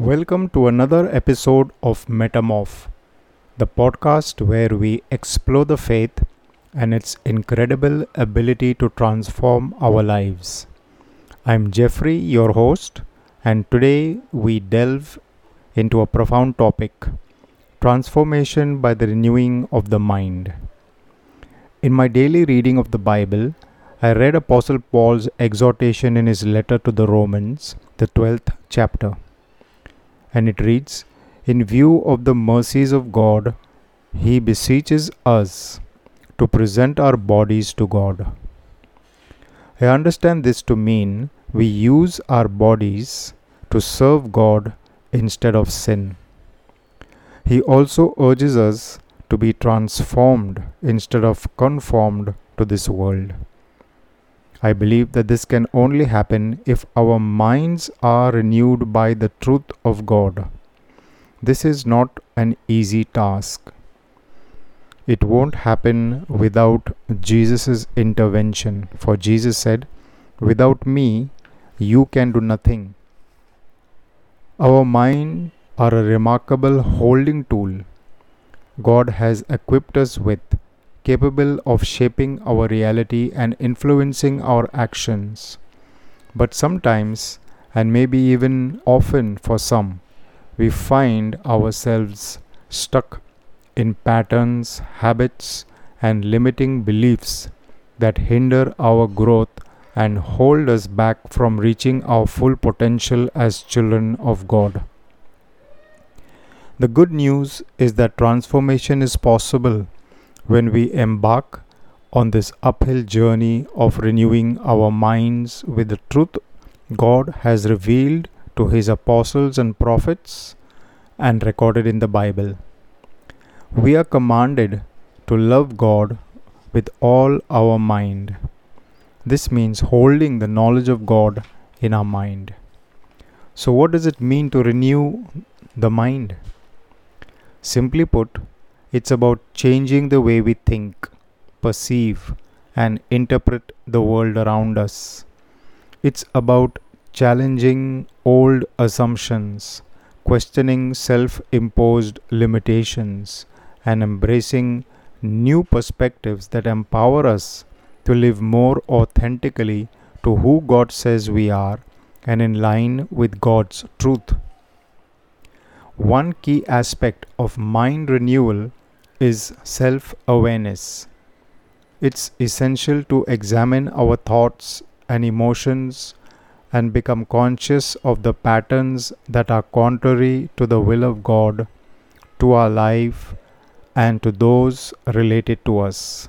Welcome to another episode of Metamorph, the podcast where we explore the faith and its incredible ability to transform our lives. I'm Jeffrey, your host, and today we delve into a profound topic transformation by the renewing of the mind. In my daily reading of the Bible, I read Apostle Paul's exhortation in his letter to the Romans, the 12th chapter and it reads In view of the mercies of God, He beseeches us to present our bodies to God. I understand this to mean we use our bodies to serve God instead of sin. He also urges us to be transformed instead of conformed to this world. I believe that this can only happen if our minds are renewed by the truth of God. This is not an easy task. It won't happen without Jesus' intervention, for Jesus said, Without me, you can do nothing. Our mind are a remarkable holding tool God has equipped us with capable of shaping our reality and influencing our actions. But sometimes, and maybe even often for some, we find ourselves stuck in patterns, habits, and limiting beliefs that hinder our growth and hold us back from reaching our full potential as children of God. The good news is that transformation is possible when we embark on this uphill journey of renewing our minds with the truth God has revealed to His apostles and prophets and recorded in the Bible. We are commanded to love God with all our mind. This means holding the knowledge of God in our mind. So, what does it mean to renew the mind? Simply put, it's about changing the way we think, perceive, and interpret the world around us. It's about challenging old assumptions, questioning self imposed limitations, and embracing new perspectives that empower us to live more authentically to who God says we are and in line with God's truth. One key aspect of mind renewal is self awareness. It's essential to examine our thoughts and emotions and become conscious of the patterns that are contrary to the will of God, to our life, and to those related to us.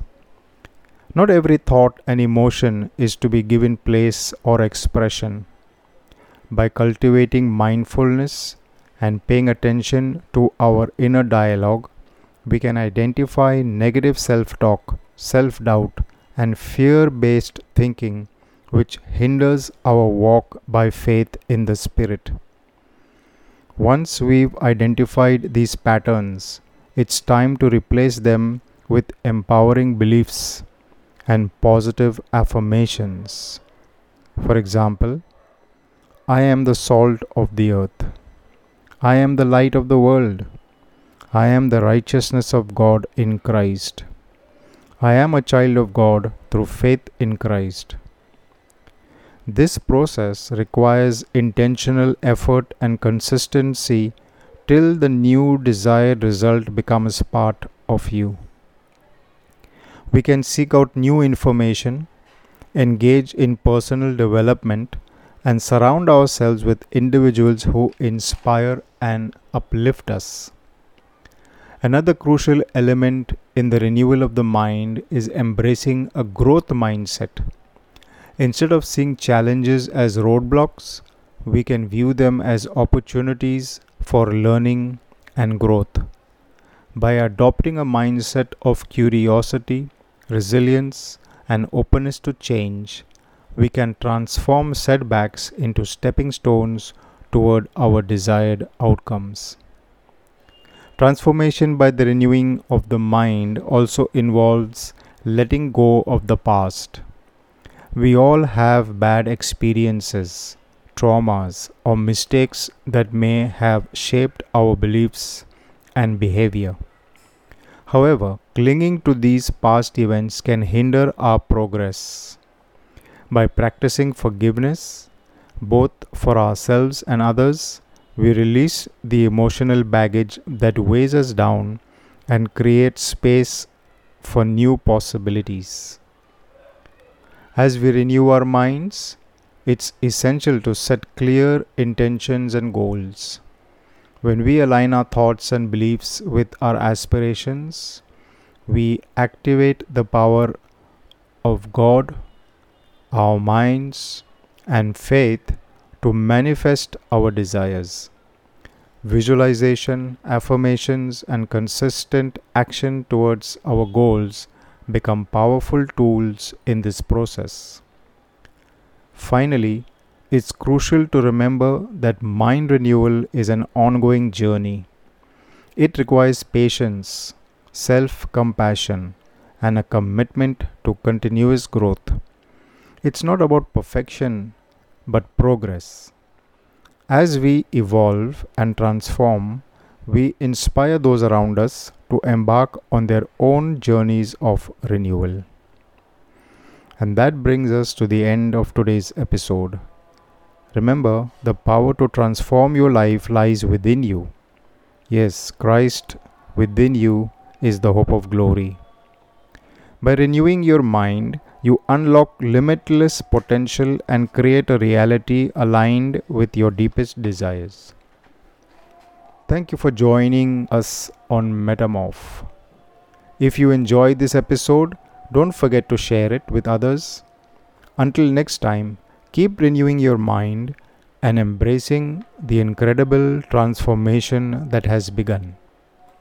Not every thought and emotion is to be given place or expression. By cultivating mindfulness and paying attention to our inner dialogue, we can identify negative self talk, self doubt, and fear based thinking which hinders our walk by faith in the Spirit. Once we've identified these patterns, it's time to replace them with empowering beliefs and positive affirmations. For example, I am the salt of the earth. I am the light of the world. I am the righteousness of God in Christ. I am a child of God through faith in Christ. This process requires intentional effort and consistency till the new desired result becomes part of you. We can seek out new information, engage in personal development, and surround ourselves with individuals who inspire and uplift us. Another crucial element in the renewal of the mind is embracing a growth mindset. Instead of seeing challenges as roadblocks, we can view them as opportunities for learning and growth. By adopting a mindset of curiosity, resilience, and openness to change, we can transform setbacks into stepping stones toward our desired outcomes. Transformation by the renewing of the mind also involves letting go of the past. We all have bad experiences, traumas or mistakes that may have shaped our beliefs and behavior. However, clinging to these past events can hinder our progress. By practicing forgiveness, both for ourselves and others, we release the emotional baggage that weighs us down and create space for new possibilities. As we renew our minds, it's essential to set clear intentions and goals. When we align our thoughts and beliefs with our aspirations, we activate the power of God, our minds, and faith to manifest our desires. Visualization, affirmations, and consistent action towards our goals become powerful tools in this process. Finally, it's crucial to remember that mind renewal is an ongoing journey. It requires patience, self compassion, and a commitment to continuous growth. It's not about perfection, but progress. As we evolve and transform, we inspire those around us to embark on their own journeys of renewal. And that brings us to the end of today's episode. Remember, the power to transform your life lies within you. Yes, Christ within you is the hope of glory. By renewing your mind, you unlock limitless potential and create a reality aligned with your deepest desires. Thank you for joining us on Metamorph. If you enjoyed this episode, don't forget to share it with others. Until next time, keep renewing your mind and embracing the incredible transformation that has begun.